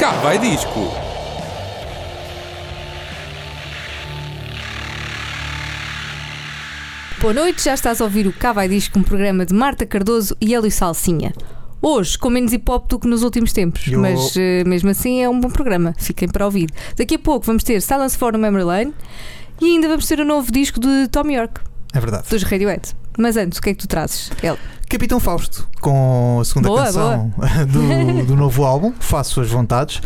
Cá vai disco. Boa noite, já estás a ouvir o Cá Vai Disco, um programa de Marta Cardoso e Hélio Salsinha. Hoje, com menos hip hop do que nos últimos tempos, Eu- mas eh, mesmo assim é um bom programa, fiquem para ouvir. Daqui a pouco vamos ter Silence for the Memory Lane e ainda vamos ter o novo disco de Tom York, É verdade. dos Radiohead. Mas antes, o que é que tu trazes? Hélio? Capitão Fausto, com a segunda Boa, canção do, do novo álbum, Faço Suas Vontades,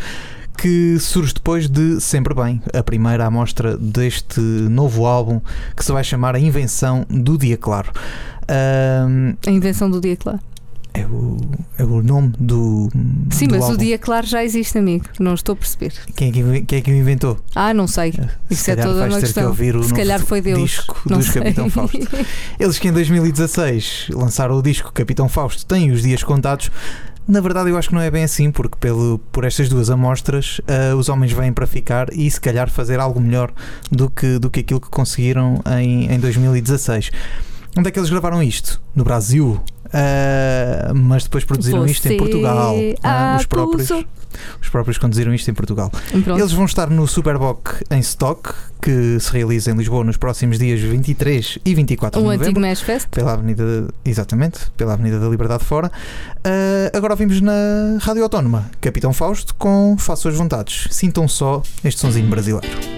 que surge depois de Sempre Bem, a primeira amostra deste novo álbum que se vai chamar A Invenção do Dia Claro. Ahm, A invenção do dia claro. É, o, é o nome do. Sim, do mas álbum. o dia claro já existe, amigo. Não estou a perceber. Quem é que, quem é que o inventou? Ah, não sei. Isso Se é toda uma questão. que ouvir o Se calhar foi Deus. disco Não dos sei. Capitão Fausto. Eles que em 2016 lançaram o disco Capitão Fausto têm os dias contados. Na verdade, eu acho que não é bem assim, porque pelo, por estas duas amostras ah, os homens vêm para ficar e se calhar fazer algo melhor do que, do que aquilo que conseguiram em, em 2016. Onde é que eles gravaram isto? No Brasil. Ah, mas depois produziram isto em Você Portugal. Ah, os, próprios, os próprios conduziram isto em Portugal. Pronto. Eles vão estar no Superboc em Stock, que se realiza em Lisboa nos próximos dias 23 e 24 de Um novembro. antigo Mesh Fest. Pela Avenida, exatamente, pela Avenida da Liberdade fora. Ah, agora ouvimos na Rádio Autónoma, Capitão Fausto com Faço Suas Vontades. Sintam só este sonzinho brasileiro.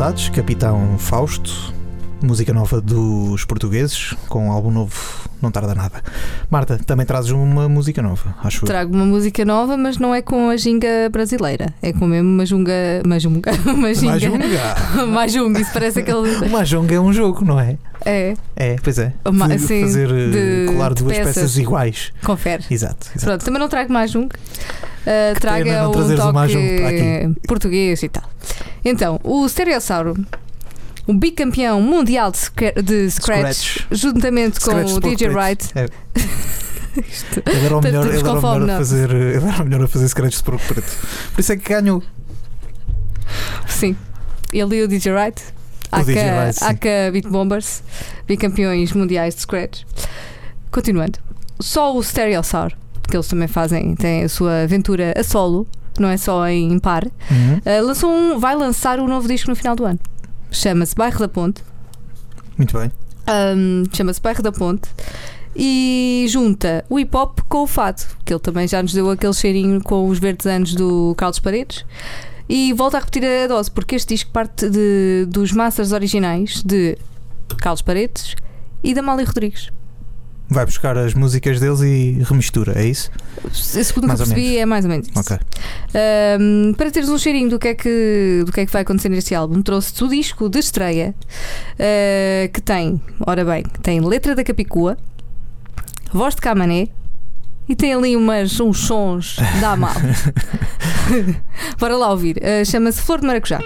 Vontades, Capitão Fausto, música nova dos portugueses, com um álbum novo, não tarda nada. Marta, também trazes uma música nova, acho. Trago uma música nova, mas não é com a ginga brasileira. É com mesmo uma junga. Uma junga. Uma ginga. Majunga. Majunga, isso parece aquele. O Mahjong é um jogo, não é? É, É, pois é. Uma- De sim, fazer eh, de- colar de duas peças. peças. iguais. confere. Exato. exato. Pronto, também não trago Majung. Uh, Que traga não um toque português e tal. Então, o Stereossauro, o bicampeão mundial de, scra- de Scratch, Scratch. juntamente com Scratch de o DJ. Wright. É, ele era o melhor, ele era com o melhor a fazer, ele era o melhor a fazer scratches de porco preto. Por isso é que ganhou. Sim, ele e o DJ Wright. Aka Beat Bombers, bicampeões mundiais de Scratch. Continuando, só o Stereossauro, que eles também fazem, tem a sua aventura a solo, não é só em par. Uhum. Uh, lançou um, vai lançar um novo disco no final do ano. Chama-se Bairro da Ponte. Muito bem. Um, Chama-se Bairro da Ponte. E junta o hip hop com o fado, que ele também já nos deu aquele cheirinho com os verdes anos do Carlos Paredes. E volta a repetir a dose, porque este disco parte de, dos masters originais de Carlos Paredes e da Mali Rodrigues. Vai buscar as músicas deles e remistura, é isso? Segundo o que eu percebi, é mais ou menos isso. Ok. Um, para teres um cheirinho do que, é que, do que é que vai acontecer neste álbum, trouxe-te o disco de estreia uh, que tem, ora bem, tem letra da Capicua, voz de Camané e tem ali umas, uns sons da Amal. Bora lá ouvir. Uh, Chama-se Flor de Maracujá.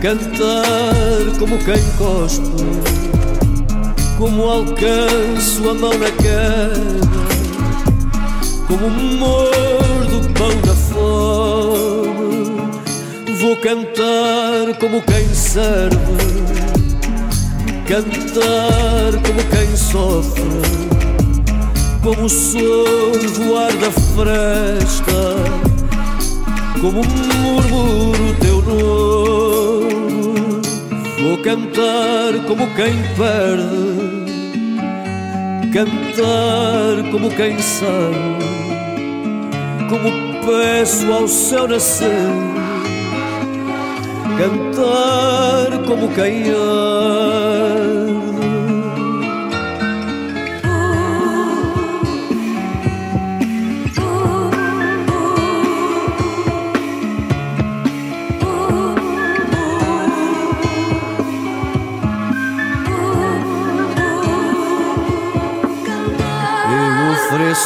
Cantar como quem cospe, como alcanço a mão na queda, como mordo o pão da fome. Vou cantar como quem serve, cantar como quem sofre como sorvo ar da fresta, como murmuro teu nome. Vou cantar como quem perde, cantar como quem sabe, como peço ao céu nascer, cantar como quem arde.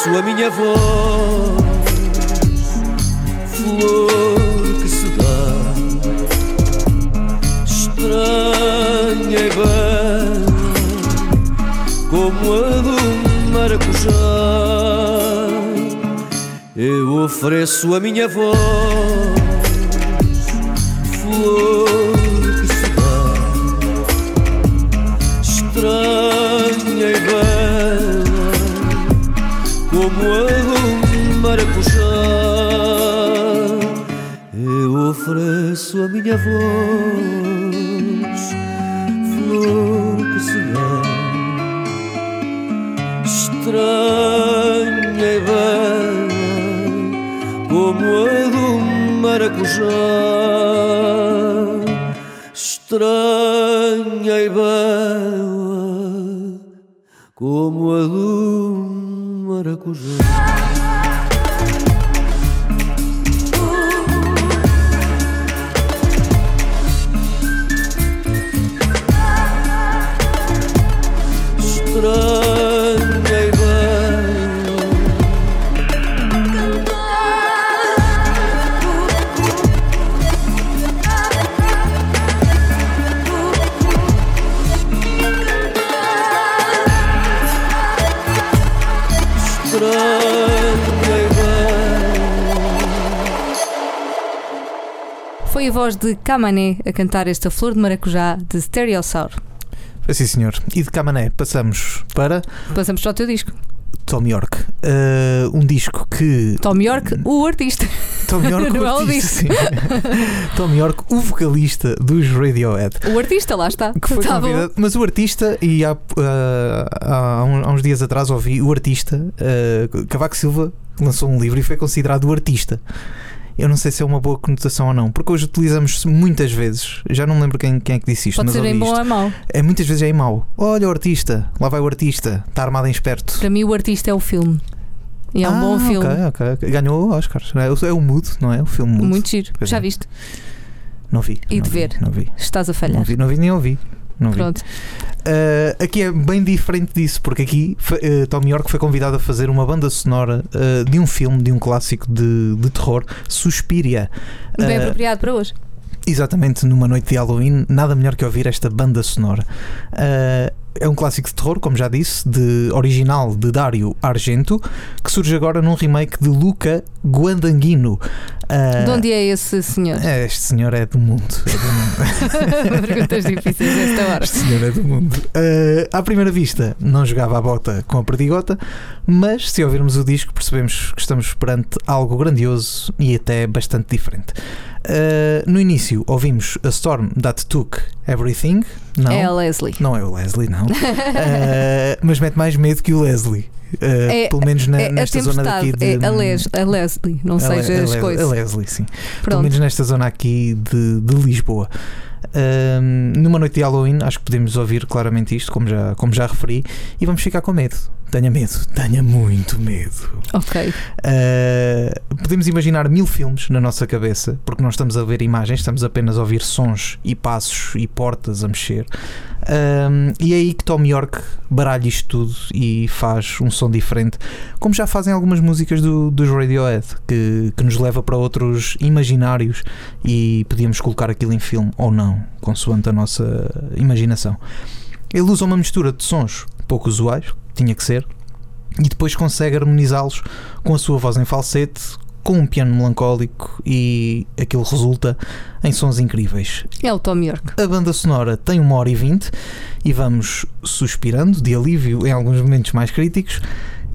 Ofereço a minha voz, flor que se dá, estranha e bela, como a do maracujá. Eu ofereço a minha voz, flor que se dá, estranha e bela, como a do maracujá. Estranha e bela como a do maracujá. Voz de Camané a cantar esta flor de maracujá de Stereosaur. Foi sim, senhor. E de Camané passamos para Passamos para o teu disco. Tom York. Uh, um disco que. Tom York, o artista. Tom York, o é o artista. Tom York, o vocalista dos Radiohead. O artista, lá está. Que foi Tá convidado, mas o artista, e há, há, um- há uns dias atrás ouvi o artista, uh, Cavaco Silva lançou um livro e foi considerado o artista. Eu não sei se é uma boa conotação ou não, porque hoje utilizamos muitas vezes, já não me lembro quem, quem é que disse isto, Pode mas ser em bom ou em mau. É, muitas vezes é em mau. Olha o artista, lá vai o artista, está armado em esperto. Para mim, o artista é o filme. E é um bom Ah, filme. ok, ok, ok. Ganhou Oscars. É, o- é o Mudo, não é? O filme Mudo. Muito giro. Já é. viste? Não vi. E não de vi, ver. Não vi. Estás a Não falhar. vi, não vi nem ouvi. Não vi. Pronto. Uh, aqui é bem diferente disso, porque aqui uh, Tom York foi convidado a fazer uma banda sonora uh, de um filme, de um clássico de, de terror, Suspiria. Bem Uh, apropriado para hoje. exatamente numa noite de Halloween, nada melhor que ouvir esta banda sonora. Uh, é um clássico de terror, como já disse, de original de Dario Argento, que surge agora num remake de Luca Guadagnino. Uh, De onde é esse senhor? é, Este senhor é do mundo. É do mundo. Perguntas difíceis nesta hora. Este senhor é do mundo. Uh, à primeira vista, não jogava a bota com a perdigota, mas se ouvirmos o disco, percebemos que estamos perante algo grandioso e até bastante diferente. Uh, no início, ouvimos A Storm That Took Everything. Não, É a Leslie. não é o Leslie, não. Uh, mas mete mais medo que o Leslie. Uh, É- pelo menos na- É a nesta zona daqui de. É a, Les, a Leslie. Não a seja Le- as coisas. A Leslie, sim. Pelo Pronto. menos nesta zona aqui de, de Lisboa. Numa noite de Halloween, acho que podemos ouvir claramente isto, como já, como já referi, e vamos ficar com medo. Tenha medo, tenha muito medo. Ok. Ah, podemos imaginar mil filmes na nossa cabeça, porque não estamos a ver imagens, estamos apenas a ouvir sons e passos e portas a mexer. E é aí que Tom York baralha isto tudo e faz um som diferente, como já fazem algumas músicas do, dos Radiohead, que, que nos leva para outros imaginários e podíamos colocar aquilo em filme ou não, consoante a nossa imaginação. Ele usa uma mistura de sons pouco usuais, tinha que ser, e depois consegue harmonizá-los com a sua voz em falsete, com um piano melancólico e aquilo resulta em sons incríveis. É o Tom York. A banda sonora tem uma hora e vinte e vamos suspirando de alívio em alguns momentos mais críticos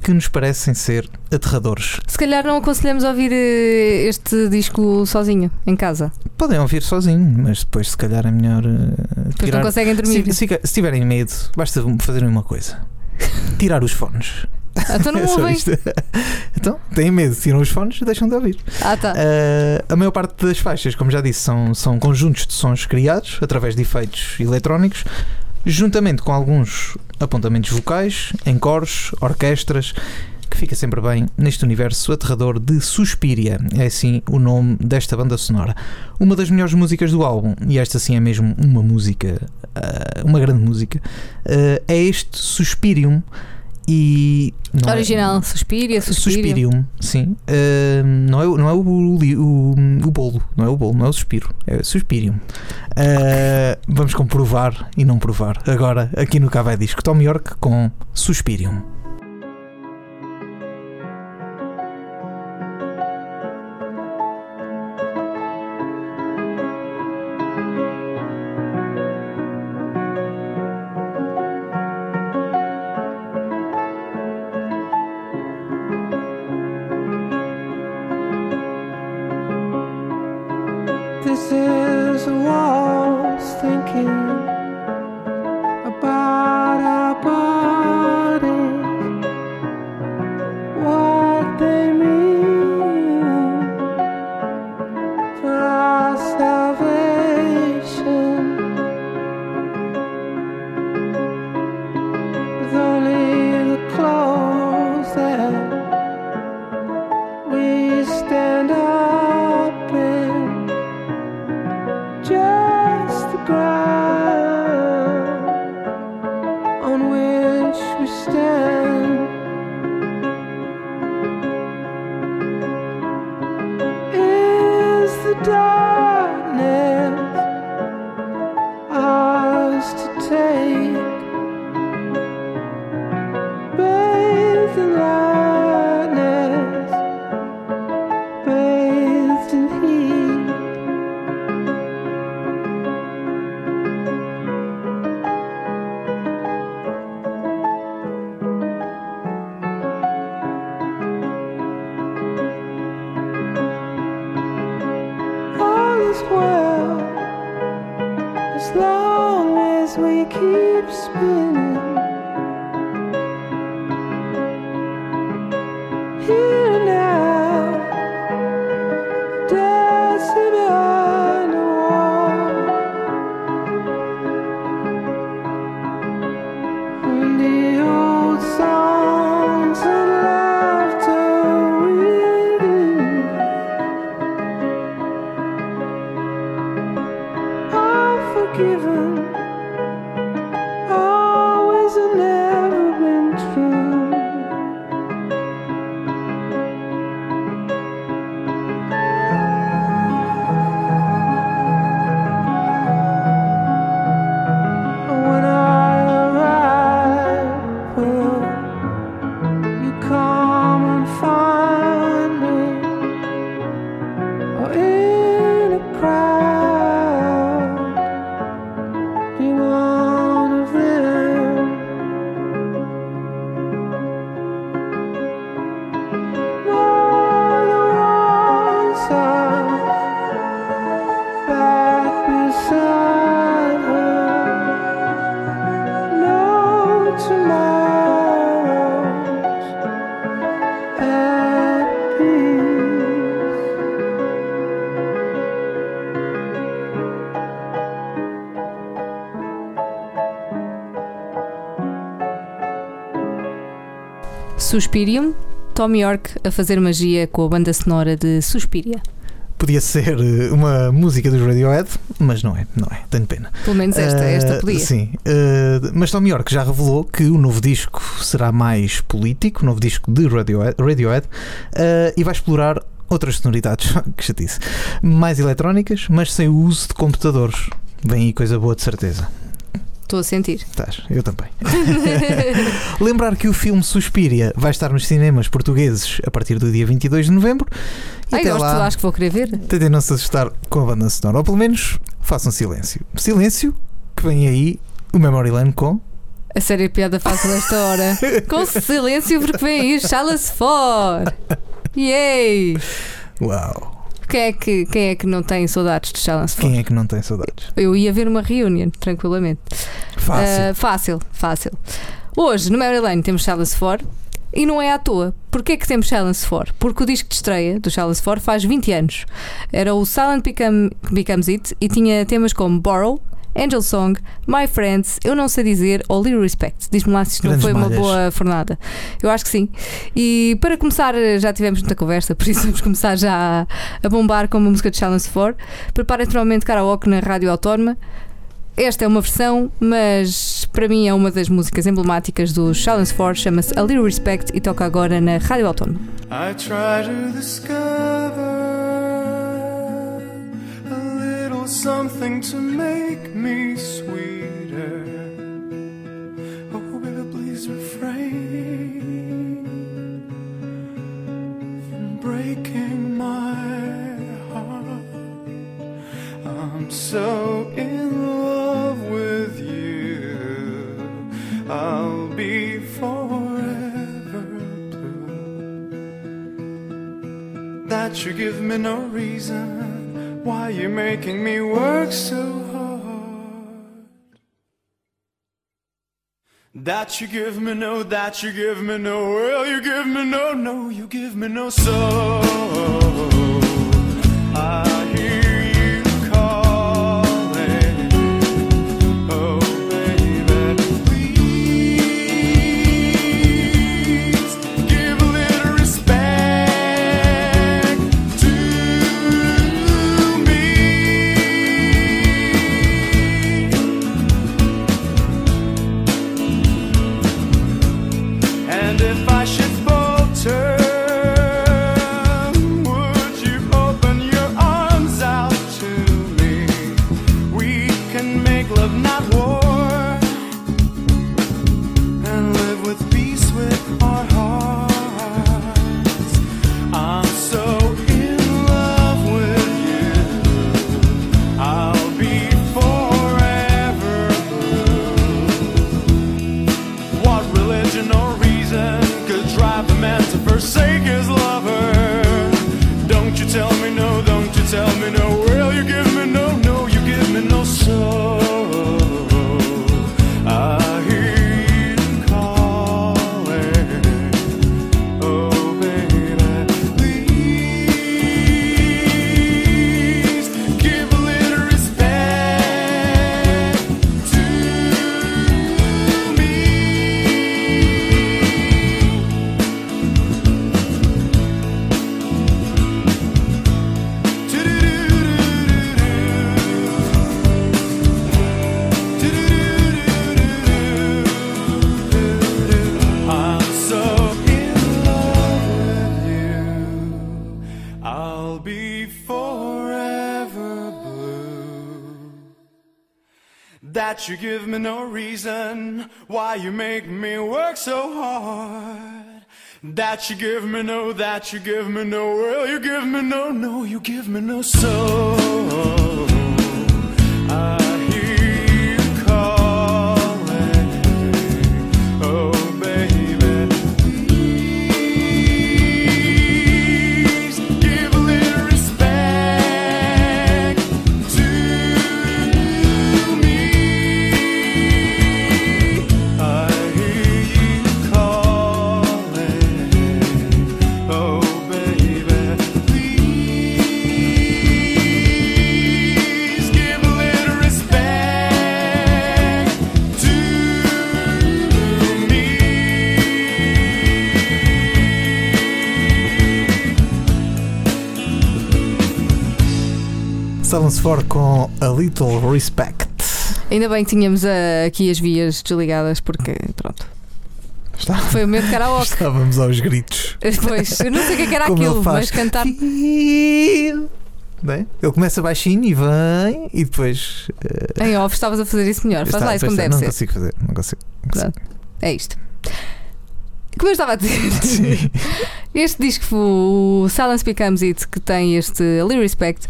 que nos parecem ser aterradores. Se calhar não aconselhamos a ouvir eh, este disco sozinho, em casa. Podem ouvir sozinho, mas depois se calhar é melhor uh, Depois tirar... não conseguem dormir. Se, se, se tiverem medo, basta fazerem uma coisa: tirar os fones. Então não É ouvem. então, têm medo, tiram os fones e deixam de ouvir. Ah, tá. Uh, a maior parte das faixas, como já disse, são, são conjuntos de sons criados através de efeitos eletrónicos, juntamente com alguns apontamentos vocais, em coros, orquestras, que fica sempre bem neste universo aterrador de Suspiria. É assim o nome desta banda sonora. Uma das melhores músicas do álbum, e esta sim é mesmo uma música, uh, uma grande música, uh, é este Suspirium. E é- Original, Suspiria, Suspiria. Suspirium, sim. Uh, não é, o- não é o, li- o, o bolo, não é o bolo, não é o suspiro, é Suspirium. Uh, vamos comprovar e não provar. Agora, aqui no Cavai Disco, Tom York com Suspirium. as long as we keep spinning. Suspirium, Tom York a fazer magia com a banda sonora de Suspiria. Podia ser eh, uma música dos Radiohead, mas não é, não é, tenho pena. Pelo menos esta, Eh, esta podia. Sim, Eh, mas Tom York já revelou que o novo disco será mais político, o novo disco de Radiohead, Radiohead eh, e vai explorar outras sonoridades, que chatice, mais eletrónicas, mas sem o uso de computadores. Vem aí coisa boa de certeza. Estou a sentir. Estás, eu também. Lembrar que o filme Suspiria vai estar nos cinemas portugueses a partir do dia 22 de novembro. E Ai, até gosto, lá, acho que vou querer ver. tentem não se assustar com a banda sonora, ou pelo menos façam silêncio. Silêncio, que vem aí o Memory Lane com. A série piada fácil esta hora. Com silêncio, porque vem aí Chala-se fora. Yay! Uau! Quem é que, quem é que não tem saudades de Chala-se fora? Quem é que não tem saudades? Eu ia ver uma reunião, tranquilamente. Fácil. Ah, fácil, fácil. Hoje, no Mary Lane, temos Chalice For e não é à toa. Porquê é que temos Chalice For? Porque o disco de estreia do Chalice For faz 20 anos. Era o Silent Become, Becomes It e tinha temas como Borrow, Angel Song, My Friends, Eu Não Sei Dizer ou Little Respect. Diz-me lá se isto não foi uma malhas. boa fornada. Eu acho que sim. E para começar, já tivemos muita conversa, por isso vamos começar já a, a bombar com uma música de Challenge 4. Prepara naturalmente karaoke na Rádio Autónoma. Esta é uma versão, mas para mim é uma das músicas emblemáticas do Challenge 4, chama-se A Little Respect e toca agora na Rádio Autónoma. I try to discover something to make me sweeter. Oh, baby, please refrain from breaking my heart. I'm so in love with you. I'll be forever blue. That you give me no reason why you're making me work so hard. That you give me no, that you give me no, well, you give me no, no, you give me no soul. That you give me no reason why you make me work so hard. That you give me no, that you give me no, well, you give me no, no, you give me no soul. 4 com A Little Respect. Ainda bem que tínhamos ah, aqui as vias desligadas, porque pronto. Está- Foi o meu de karaoke. Estávamos aos gritos. Pois, eu não sei o que é era Como aquilo, mas cantar. Bem, ele começa baixinho e vem e depois. eh, Em off estavas a fazer isso melhor. Faz lá isso como deve não ser. consigo fazer, não consigo. não consigo. É isto. Como eu estava a dizer, Sim. Este disco, o Silence Becomes It, que tem este Ali Respect,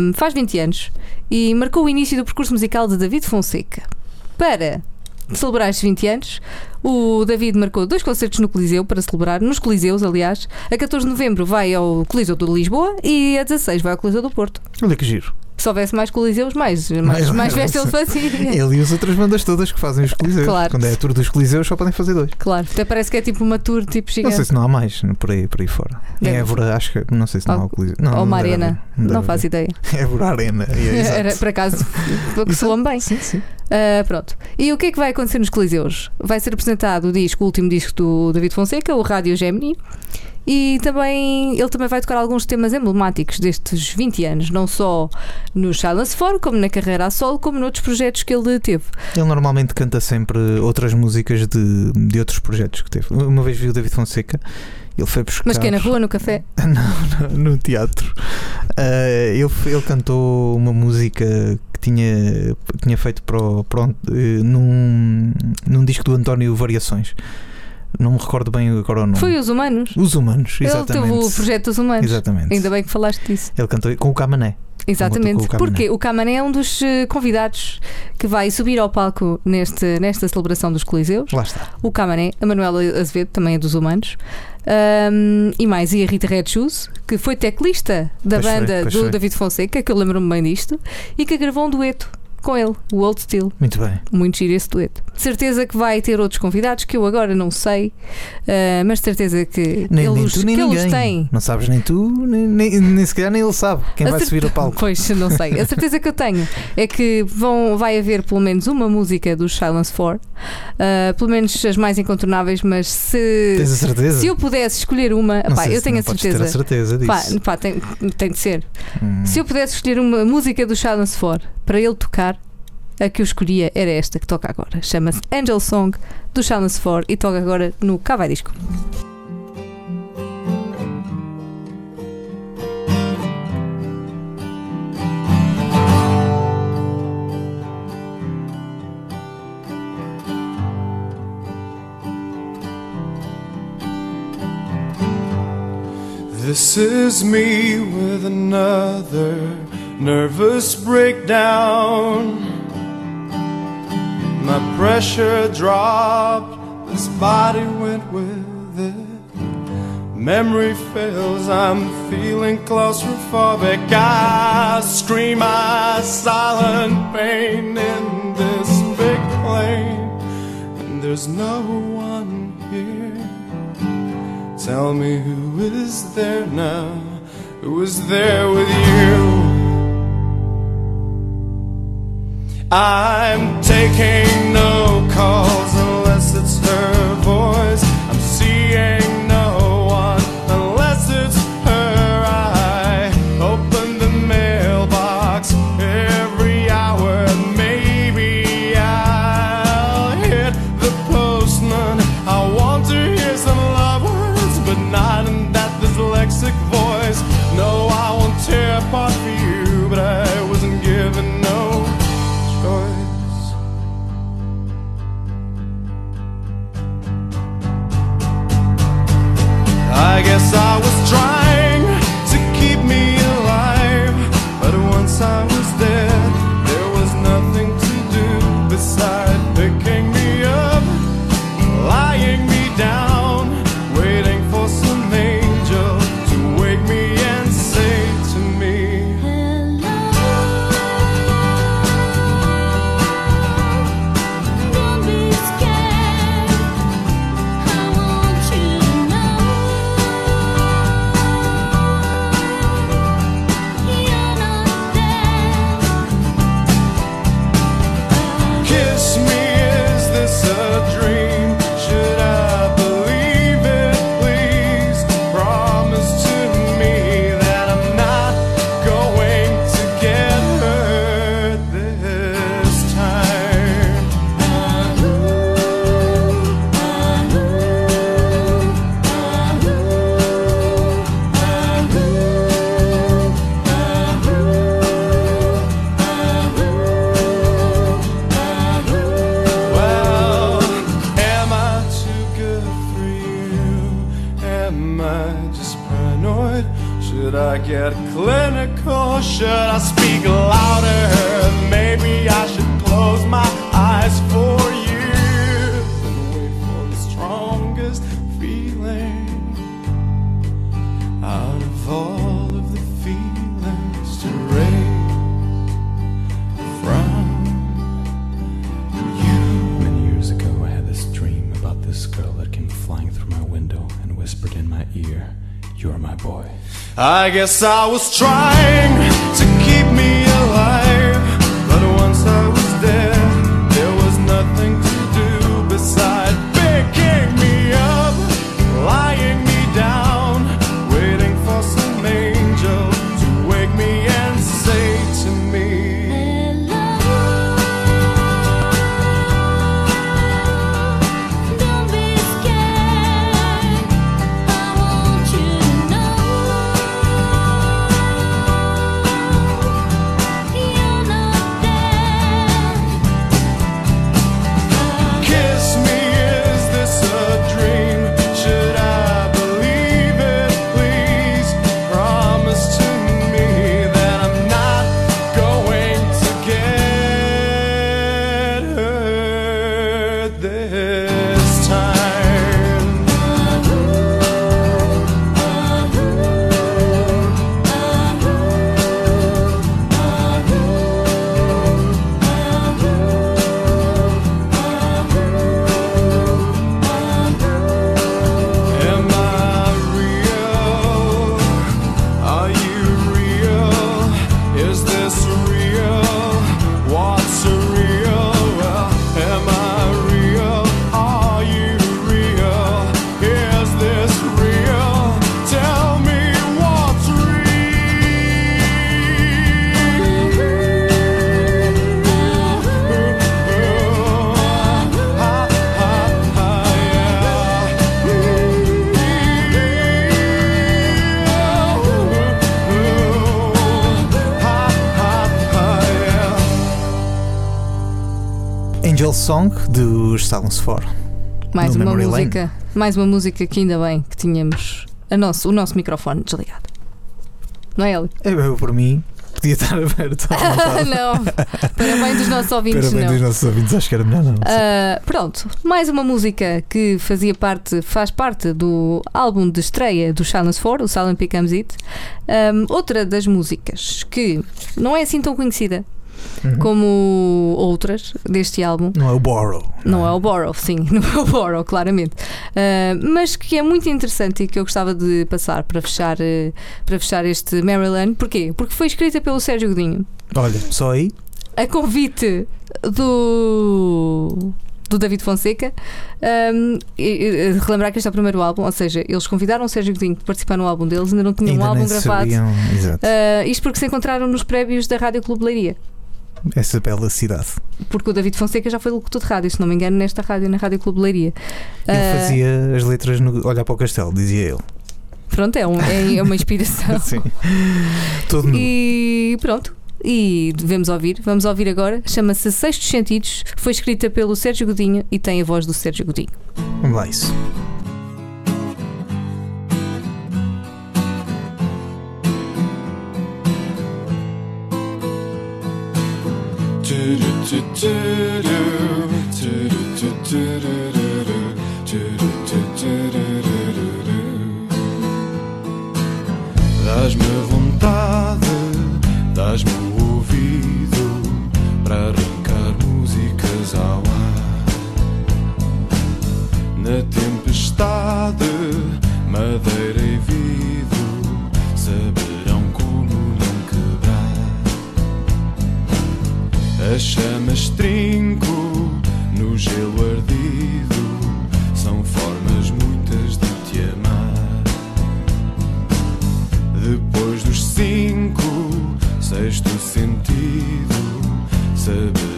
um, faz 20 anos e marcou o início do percurso musical de David Fonseca. Para celebrar estes 20 anos, o David marcou dois concertos no Coliseu para celebrar, nos Coliseus, aliás. A 14 de novembro vai ao Coliseu de Lisboa e a 16 vai ao Coliseu do Porto. Olha que giro. Se houvesse mais Coliseus, mais, mais, Mais- mais ele fazia. Ele e as outras bandas todas que fazem os Coliseus. Claro. Quando é a tour dos Coliseus só podem fazer dois. Claro, até parece que é tipo uma tour tipo Não gigante. sei se não há mais por aí, por aí fora. Em Deve- Évora, acho que. Não sei se não há Ou- o Coliseu. Não, Ou não uma deve arena. Não, deve faço ideia. Évora Arena. é. Era, por acaso, que Exato. soam bem. Sim, sim. Ah, pronto. E o que é que vai acontecer nos Coliseus? Vai ser apresentado o disco, o último disco do David Fonseca, o Rádio Gemini. E também ele também vai tocar alguns temas emblemáticos destes 20 anos, não só no Silence 4, como na carreira a solo, como noutros projetos que ele teve. Ele normalmente canta sempre outras músicas de, de outros projetos que teve. Uma vez vi o David Fonseca, ele foi buscar. Mas que é na rua, no café? não, no, no teatro. Ah, ele, ele cantou uma música que tinha, tinha feito para, o- para o- eh, num, num disco do António Variações. Não me recordo bem agora o nome. Foi os humanos. Os Humanos, Ele exatamente. teve o projeto dos humanos. Exatamente. Ainda bem que falaste disso. Ele cantou com o Camané. Exatamente. Porque o Camané é um dos eh, convidados que vai subir ao palco neste, nesta celebração dos Coliseus. Lá está. o Camané, a Manuela Azevedo, também é dos humanos, Ahm, e mais, e a Rita Red Shoes, que foi teclista da Pois foi, banda pois do foi. David Fonseca, que eu lembro-me bem disto, e que gravou um dueto com ele, o Old Steel. Muito bem. Muito giro esse dueto. De certeza que vai ter outros convidados que eu agora não sei, ah, mas de certeza que Nem, nem eles, tu nem que eles ninguém. têm. Não sabes nem tu, nem, nem, nem sequer nem ele sabe quem A vai cer- subir ao palco. Pois, não sei. A certeza que eu tenho é que vão, vai haver pelo menos uma música dos Silence 4, ah, pelo menos as mais incontornáveis, mas se, Tens a certeza? se eu pudesse escolher uma, pá, eu se tenho a certeza. ter a certeza Pá, disso. pá, tem, tem de ser. Hum. Se eu pudesse escolher uma música do Silence 4 para ele tocar, a que eu escolhia era esta que toca agora. Chama-se Angel Song do Silence 4 e toca agora no Cavai Disco. This is me with another nervous breakdown. My pressure dropped, this body went with it. Memory fails, I'm feeling claustrophobic. I scream my silent pain in this big plane, and there's no one here. Tell me who is there now? Who is there with you? I'm taking no calls unless it's her voice. I'm seeing Get clinical? Should I speak louder? Maybe I should close my eyes for you and wait for the strongest feeling out of all of the feelings to raise from you. Many years ago, I had this dream about this girl that came flying through my window and whispered in my ear, You're my boy. I guess I was trying to Song dos Silence 4. Mais uma Memory Lane. música. Mais uma música que ainda bem que tínhamos a nosso, o nosso microfone desligado. Não é, Hélio? Eu, eu, por mim, podia estar aberto não. Para bem dos nossos ouvintes, Para bem não. dos nossos ouvintes, acho que era melhor não. Ah, pronto, mais uma música que fazia parte, faz parte do álbum de estreia do Silence 4, o Silent Becomes It. Ahm, outra das músicas que não é assim tão conhecida Uhum. como outras deste álbum. Não é o Borrow. Não é o Borrow, sim, não é o Borrow, claramente. Ah, mas que é muito interessante e que eu gostava de passar para fechar, eh, para fechar este Maryland. Porquê? Porque foi escrita pelo Sérgio Godinho. Olha, só aí. a convite do, do David Fonseca. Um, e- e- relembrar que este é o primeiro álbum, ou seja, eles convidaram o Sérgio Godinho para participar no álbum deles, ainda não tinham um ainda álbum nem gravado. sabiam. Uh, isto porque se encontraram nos prévios da Rádio Clube Leiria. Essa bela cidade. Porque o David Fonseca já foi locutor de rádio, se não me engano, nesta rádio, na Rádio Clube Leiria. Ele Uh, fazia as letras no Olhar para o Castelo, dizia ele. Pronto, é, um- é- é uma inspiração. Sim. Todo. E pronto. E devemos ouvir, vamos ouvir agora. Chama-se Sextos Sentidos, foi escrita pelo Sérgio Godinho e tem a voz do Sérgio Godinho. Vamos lá, isso. Dás-me vontade, dás-me o ouvido para arrancar músicas ao ar. Na tempestade, madeira As chamas trinco no gelo ardido são formas muitas de te amar. Depois dos cinco, sexto sentido saberá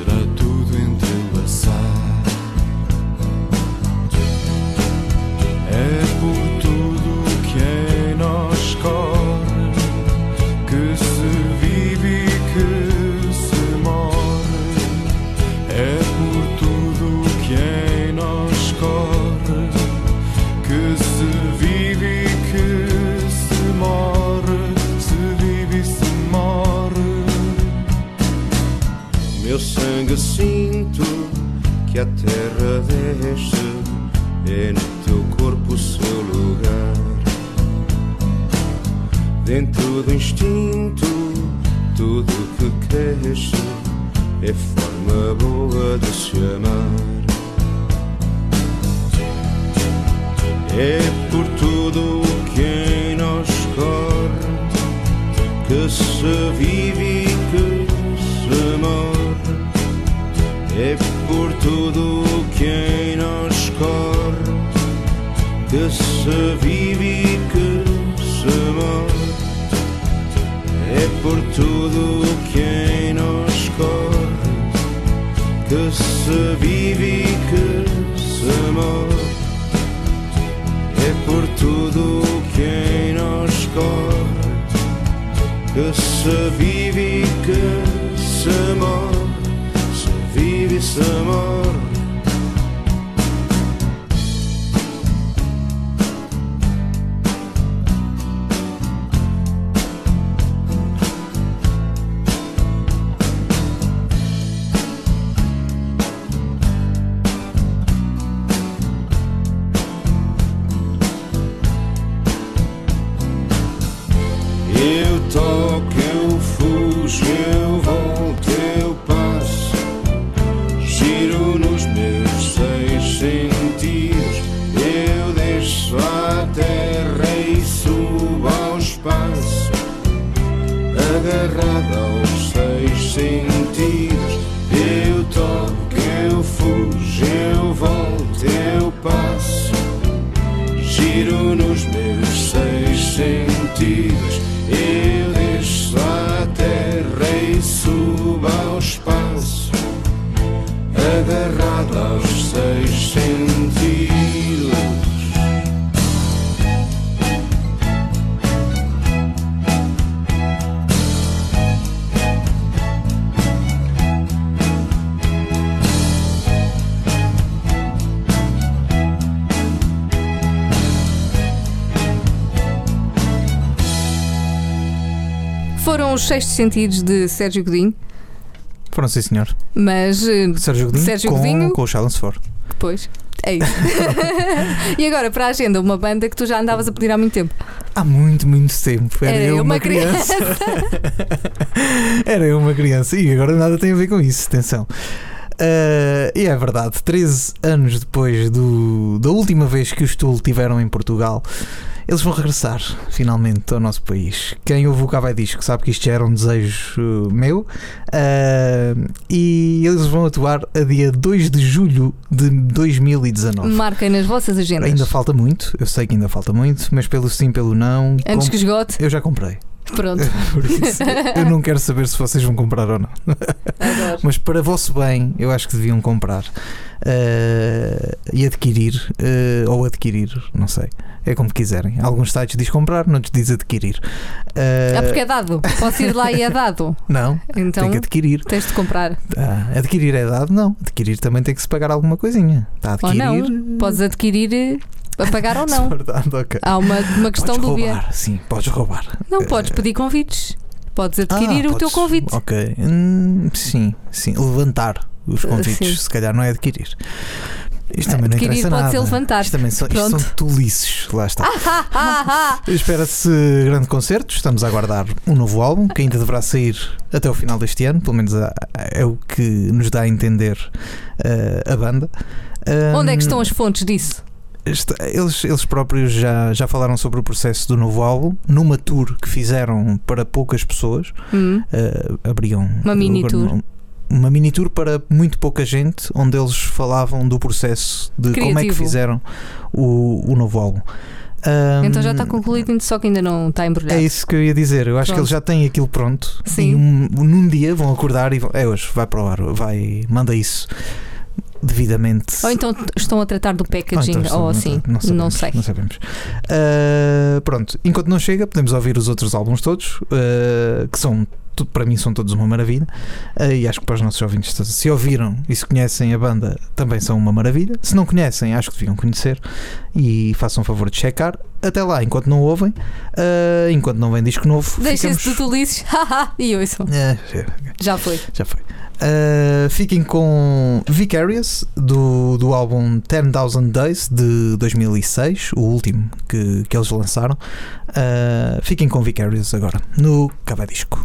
deste é no teu corpo o seu lugar. Dentro do instinto, tudo que cresce é forma boa de se amar. É por tudo o que em nós corre que se vive e que se morre. É por tudo que nós corre que se vive e que se morre. É por tudo que em nós corre que se vive e que se morre. É por tudo que em nós corre que se vive e que se morre. Se vive e se morre. Sentidos. Sextos sentidos de Sérgio Godinho, Foram sim, senhor. mas eh, Sérgio Godinho, Sérgio com, Godinho. com o Challenge for. depois. É isso. e agora, para a agenda, uma banda que tu já andavas a pedir há muito tempo. Há muito, muito tempo. Era, Era eu eu uma uma criança. Era eu uma criança. E agora nada tem a ver com isso, atenção. Ah, e é verdade, 13 anos depois do, da última vez que os Tool tiveram em Portugal, eles vão regressar finalmente ao nosso país. Quem ouve o Cavai Disco sabe que isto já era um desejo uh, meu. Ah, e eles vão atuar a dia 2 de julho de 2019. Marquem nas vossas agendas. Ainda falta muito, eu sei que ainda falta muito, mas pelo sim, pelo não. Antes que esgote, Eu já comprei. Pronto. Por isso, eu não quero saber se vocês vão comprar ou não. Adoro. Mas para vosso bem, eu acho que deviam comprar eh, e adquirir, eh, ou adquirir, não sei. É como quiserem. Alguns sites diz comprar, noutros diz adquirir. Eh, Ah, porque é dado. Posso ir lá e é dado. Não, Então tem que adquirir. tens de comprar. Ah, adquirir é dado? Não. Adquirir também tem que se pagar alguma coisinha. Está a Ou adquirir. não. Podes adquirir a pagar ou não. Verdade, ok. Há uma, uma questão podes dúbia. roubar, sim, podes roubar. Não podes pedir convites. Podes adquirir Ah, o teu podes- convite. Ok. Hum, sim, sim. Levantar os Uh, convites, sim. se calhar não é adquirir. Isto também não Adquirir interessa pode nada. ser levantar. Isto também são, isto são tolices. Lá está. Ah, ah, Espera-se grande concerto. Estamos a aguardar um novo álbum que ainda deverá sair até o final deste ano. Pelo menos ah, é o que nos dá a entender ah, a banda. ah. Onde é que Hum, estão as fontes disso? Eles, eles próprios já, já falaram sobre o processo do novo álbum numa tour que fizeram para poucas pessoas. Uh, abriam Uma mini tour. Uma mini tour para muito pouca gente, onde eles falavam do processo de como é que Criativo. fizeram o, o novo álbum. Um, Então já está concluído, só que ainda não está embrulhado. É isso que eu ia dizer. Eu acho que Pronto. eles já têm aquilo pronto. Sim. E um- num dia vão acordar e vão. É hoje, vai para o ar, vai, manda isso devidamente. Ou então estão a tratar do Ou packaging, então, ou assim. Não, Não, sabemos, sei. Não sabemos. Uh, pronto, enquanto não chega, podemos ouvir os outros álbuns todos, uh, que são, para mim, são todos uma maravilha. Uh, e acho que para os nossos ouvintes, se ouviram e se conhecem a banda, também são uma maravilha. Se não conhecem, acho que deviam conhecer e façam favor de checar. Até lá, enquanto não ouvem, enquanto não vem disco novo, Deixem-se de ficamos- tolices, haha, e ouçam. É, é, Já foi. já foi. Uh, fiquem com Vicarious do, do álbum 10,000 Days de 2006, o último que, que eles lançaram. Uh, fiquem com Vicarious agora no Cava Disco.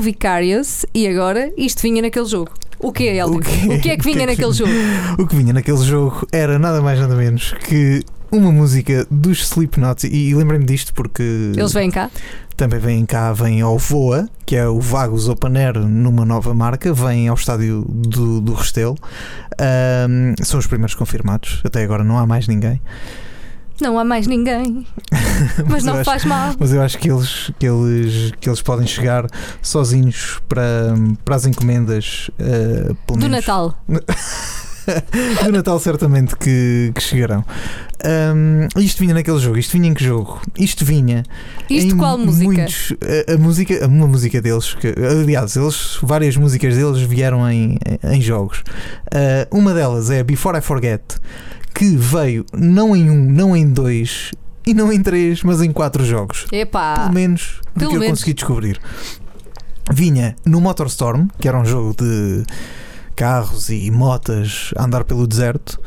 Com Vicarious e agora isto vinha naquele jogo. O que é, Elton? O quê? O que é que vinha que é que naquele jogo? O que vinha naquele jogo era nada mais nada menos que uma música dos Slipknot e, e lembrei-me disto porque Eles vêm cá? também vêm cá, vêm ao Voa, que é o Vagos Open Air numa nova marca, vêm ao estádio do, do Restelo. Ahm, são os primeiros confirmados, até agora não há mais ninguém. Não há mais ninguém. Mas eu não acho- faz mal. Mas eu acho que eles, que eles, que eles podem chegar sozinhos para, para as encomendas pelo Do menos- Natal. do Natal certamente que, que chegarão. Ahm, isto vinha naquele jogo. Isto vinha em que jogo? Isto vinha. Isto em qual música? muitos- a, a música, uma música deles, que, aliás, eles, várias músicas deles vieram em, em jogos. Ah, uma delas é Before I Forget, que veio não em um, não em dois e não em três, mas em quatro jogos. Epá. Pelo menos do pelo que eu menos. consegui descobrir. Vinha no Motorstorm, que era um jogo de carros e motas a andar pelo deserto.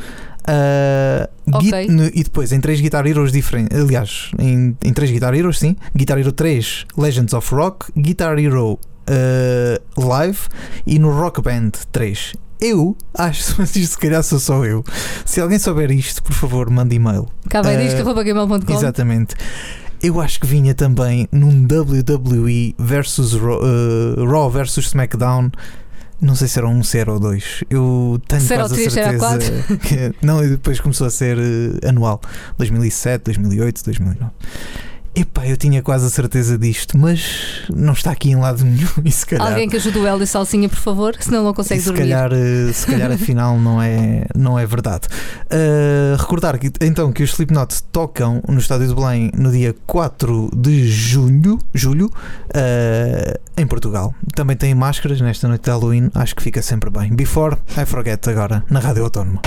Ok. gui- no- e depois em três Guitar Heroes diferentes. Aliás, em, em três Guitar Heroes, sim. Guitar Hero 3 Legends of Rock, Guitar Hero ah, Live e no Rock Band 3. Eu acho, mas isto se calhar sou só eu. Se alguém souber isto, por favor, mande e-mail. Vai Eh, gmail.com. Exatamente. Eu acho que vinha também num WWE versus Raw, eh, Raw versus SmackDown. Não sei se era um, se era ou dois. Eu tenho era quase três, a certeza. que- não, e depois começou a ser eh, anual. 2007, 2008, 2009. Epá, eu tinha quase a certeza disto, mas não está aqui em lado nenhum. E se calhar, Alguém que ajude o Hélio Salsinha, por favor, senão não consegue se dormir. calhar, eh, se calhar afinal não é, não é verdade. Uh, recordar que, então que os Slipknot tocam no Estádio de Belém no dia 4 de julho, julho uh, em Portugal. Também têm máscaras nesta noite de Halloween, acho que fica sempre bem. Before I Forget agora, na Rádio Autónoma.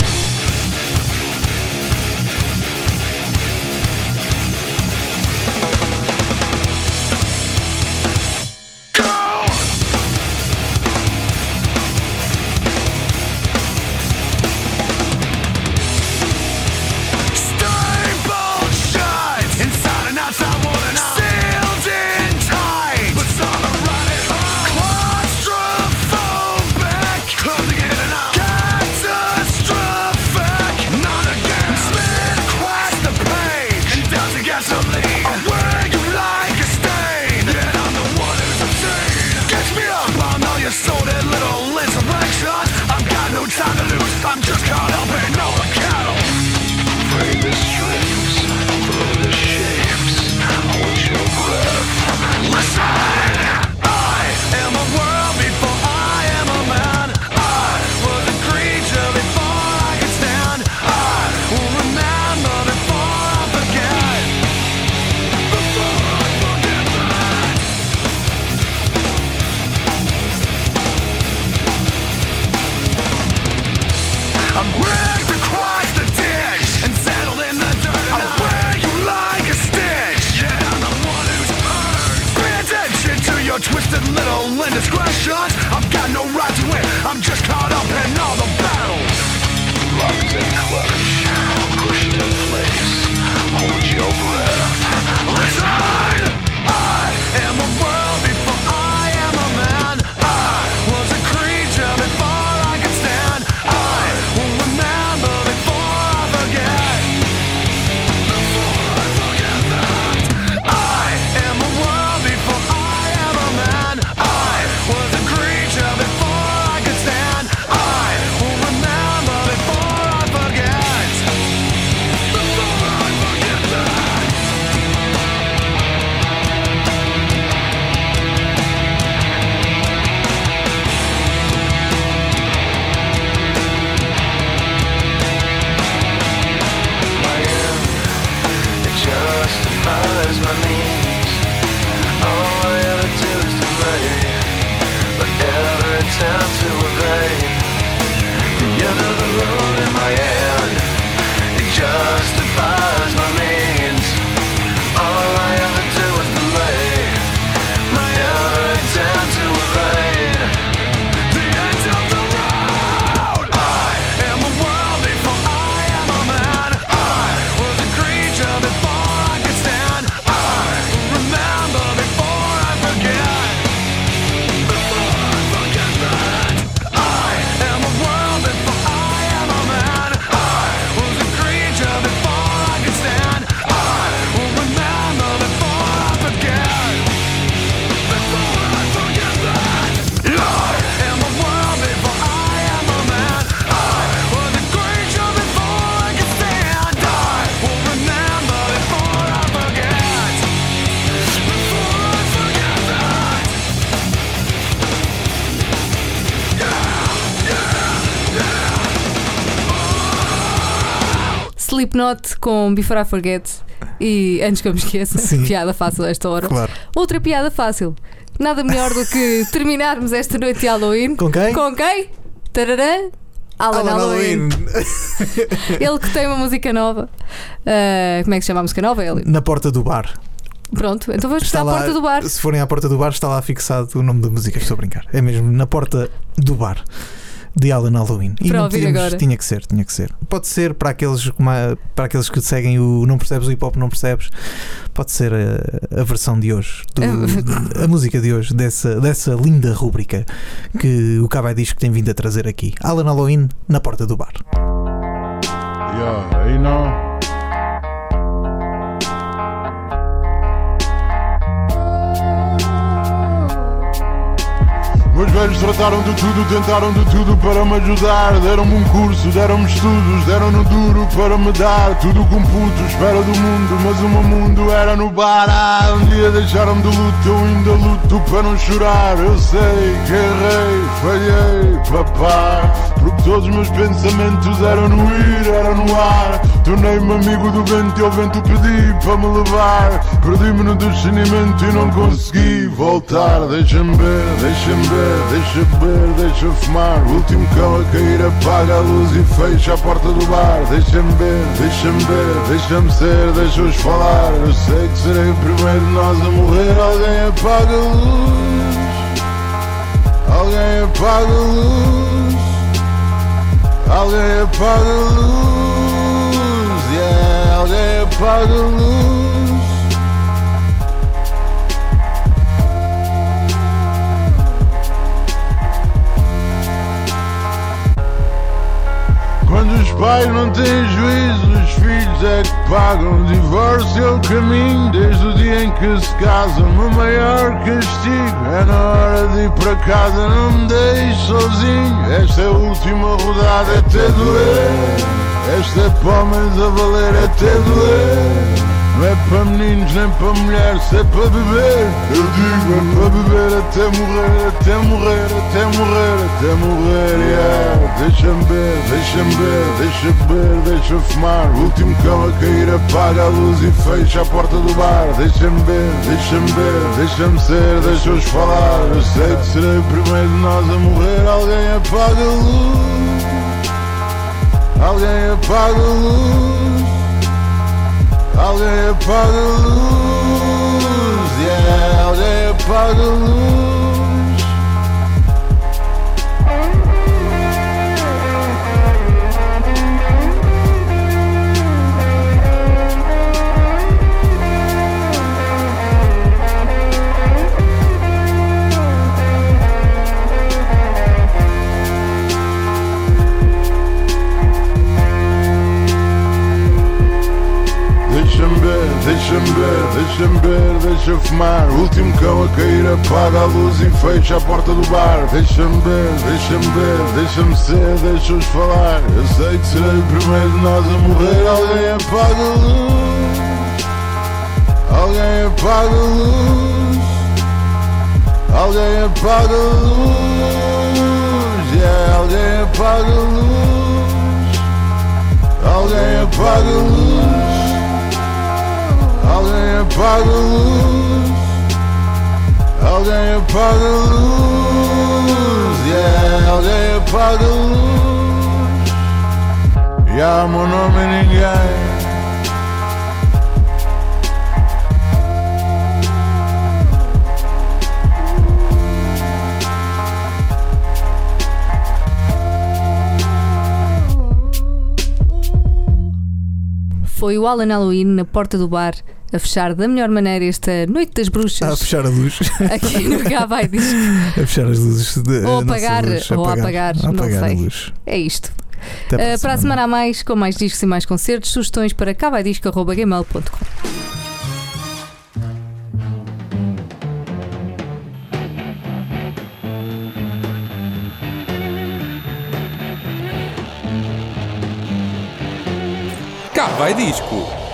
Slipknot com Before I Forget. E antes que eu me esqueça, Sim. piada fácil a esta hora. Claro. Outra piada fácil. Nada melhor do que terminarmos esta noite de Halloween. Com quem? Com quem? Tararã? Alan, Alan Halloween. Ele que tem uma música nova. Ah, como é que se chama a música nova? Ele. Na porta do bar. Pronto, então vamos Está estar à porta do bar. Se forem à porta do bar, está lá fixado o nome da música. Estou a brincar. É mesmo na porta do bar de Alan Halloween. E Para não ouvir podíamos- agora. Tinha que ser, tinha que ser. Pode ser para aqueles, para aqueles que seguem o Não Percebes o Hip Hop Não Percebes. Pode ser a, a versão de hoje, do- a música de hoje, dessa, dessa linda rúbrica que o Cabai diz que tem vindo a trazer aqui. Alan Halloween na porta do bar. Yeah, you know. Meus velhos trataram de tudo, tentaram de tudo para me ajudar. Deram-me um curso, deram-me estudos, deram-no duro para me dar. Tudo com puto, espera do mundo, mas o meu mundo era no bar. Ah, um dia deixaram-me de luto, eu ainda luto para não chorar. Eu sei que errei, falhei, papá. Porque todos os meus pensamentos eram no ir, era no ar. Tornei-me amigo do vento e ao vento pedi para me levar. Perdi-me no discernimento e não consegui voltar. Deixa-me ver, deixa-me ver, deixa beber, deixa fumar. O último cão a cair apaga a luz e fecha a porta do bar. Deixa-me ver, deixa-me ver, deixa-me ser, deixa-os falar. Eu sei que serei o primeiro de nós a morrer. Alguém apaga a luz. Alguém apaga a luz. Alguém apaga a luz, yeah, alguém apaga a luz. Quando os pais não têm juízo, os filhos é que pagam. O divórcio é o caminho desde o dia em que se casam. O maior castigo é na hora de ir para casa. Não me deixe sozinho. Esta é a última rodada, até doer. Esta é para homens a valer, até doer. Não é para meninos nem para mulheres, é para beber. Eu digo, é para beber até morrer, até morrer, até morrer, até morrer. Yeah. Deixa-me ver, deixa-me ver, deixa beber, deixa fumar. O último cão a cair apaga a luz e fecha a porta do bar. Deixa-me ver, deixa-me ver, deixa-me ser, deixa-os falar. Eu sei que serei o primeiro de nós a morrer. Alguém apaga a luz. Alguém apaga a luz. Alguém apaga a luz, yeah, alguém apaga a luz. Deixa-me ver, deixa fumar. Último cão a cair apaga a luz e fecha a porta do bar. Deixa-me ver, deixa-me ver, deixa-me ser, deixa-os falar. Eu sei que serei o primeiro de nós a morrer. Alguém apaga a luz, alguém apaga a luz, alguém apaga a luz, yeah, alguém apaga a luz, alguém apaga a luz. Apaga a luz. Alguém apaga a luz. Yeah, alguém apaga a luz. Yeah, meu nome é ninguém. Foi o Alan Halloween na porta do bar a fechar da melhor maneira esta Noite das A Bruxas fechar a luz. aqui no Gavai Disco. A fechar as luzes. De, Ou a apagar, luz, ou apagar, não apagar sei. a luz. É isto. Até Uh, para a semana a mais, com mais discos e mais concertos, sugestões para cavaidisco.gmail.com Cá vai disco.